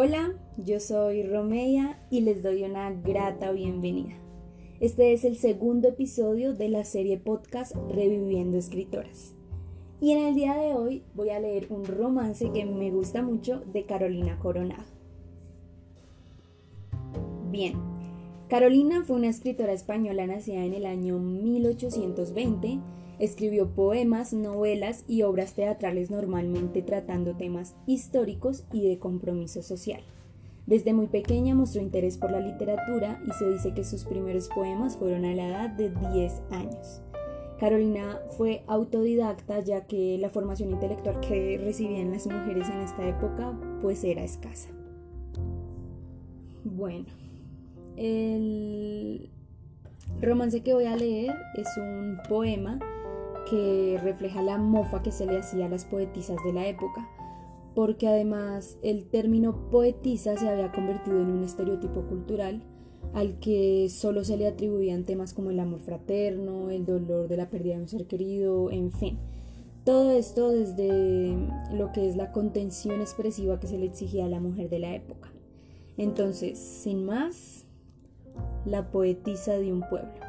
Hola, yo soy Romeya y les doy una grata bienvenida. Este es el segundo episodio de la serie podcast Reviviendo Escritoras. Y en el día de hoy voy a leer un romance que me gusta mucho de Carolina Coronado. Bien, Carolina fue una escritora española nacida en el año 1820 Escribió poemas, novelas y obras teatrales normalmente tratando temas históricos y de compromiso social. Desde muy pequeña mostró interés por la literatura y se dice que sus primeros poemas fueron a la edad de 10 años. Carolina fue autodidacta ya que la formación intelectual que recibían las mujeres en esta época pues era escasa. Bueno, el romance que voy a leer es un poema que refleja la mofa que se le hacía a las poetisas de la época, porque además el término poetisa se había convertido en un estereotipo cultural al que solo se le atribuían temas como el amor fraterno, el dolor de la pérdida de un ser querido, en fin. Todo esto desde lo que es la contención expresiva que se le exigía a la mujer de la época. Entonces, sin más, la poetisa de un pueblo.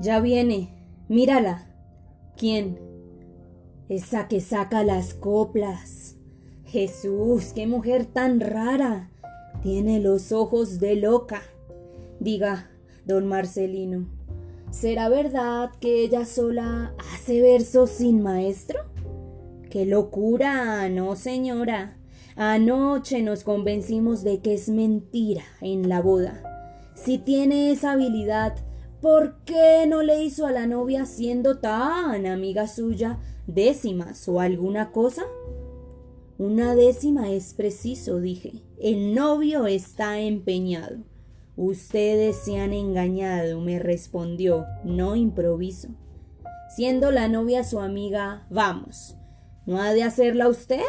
Ya viene. Mírala. ¿Quién? Esa que saca las coplas. Jesús, qué mujer tan rara. Tiene los ojos de loca. Diga, don Marcelino, ¿será verdad que ella sola hace versos sin maestro? ¡Qué locura! No, señora. Anoche nos convencimos de que es mentira en la boda. Si tiene esa habilidad, ¿Por qué no le hizo a la novia siendo tan amiga suya décimas o alguna cosa? Una décima es preciso, dije. El novio está empeñado. Ustedes se han engañado, me respondió, no improviso. Siendo la novia su amiga, vamos. ¿No ha de hacerla usted?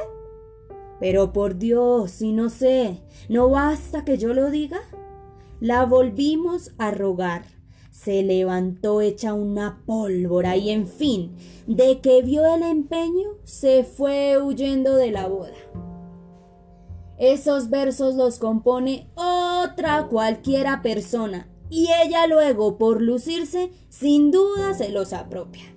Pero por Dios, si no sé, ¿no basta que yo lo diga? La volvimos a rogar se levantó hecha una pólvora y en fin, de que vio el empeño, se fue huyendo de la boda. Esos versos los compone otra cualquiera persona y ella luego, por lucirse, sin duda se los apropia.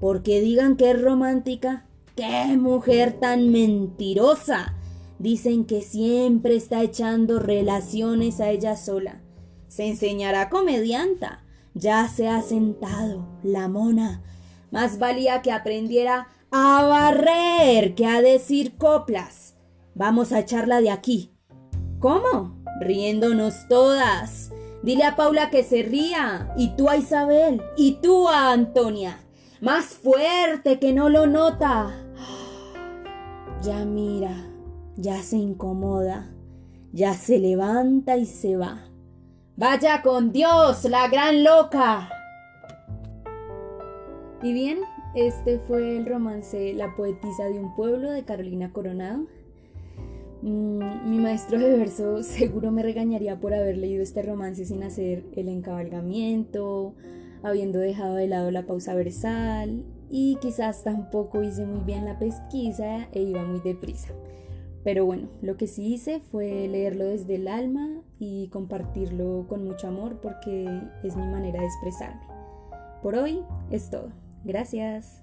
Porque digan que es romántica, qué mujer tan mentirosa. Dicen que siempre está echando relaciones a ella sola. Se enseñará comedianta ya se ha sentado la mona. Más valía que aprendiera a barrer que a decir coplas. Vamos a echarla de aquí. ¿Cómo? Riéndonos todas. Dile a Paula que se ría, y tú a Isabel, y tú a Antonia. Más fuerte que no lo nota. Ya mira, ya se incomoda, ya se levanta y se va. Vaya con Dios, la gran loca. Y bien, este fue el romance La poetisa de un pueblo de Carolina Coronado. Mm, mi maestro de verso seguro me regañaría por haber leído este romance sin hacer el encabalgamiento, habiendo dejado de lado la pausa versal y quizás tampoco hice muy bien la pesquisa e iba muy deprisa. Pero bueno, lo que sí hice fue leerlo desde el alma y compartirlo con mucho amor porque es mi manera de expresarme. Por hoy es todo. Gracias.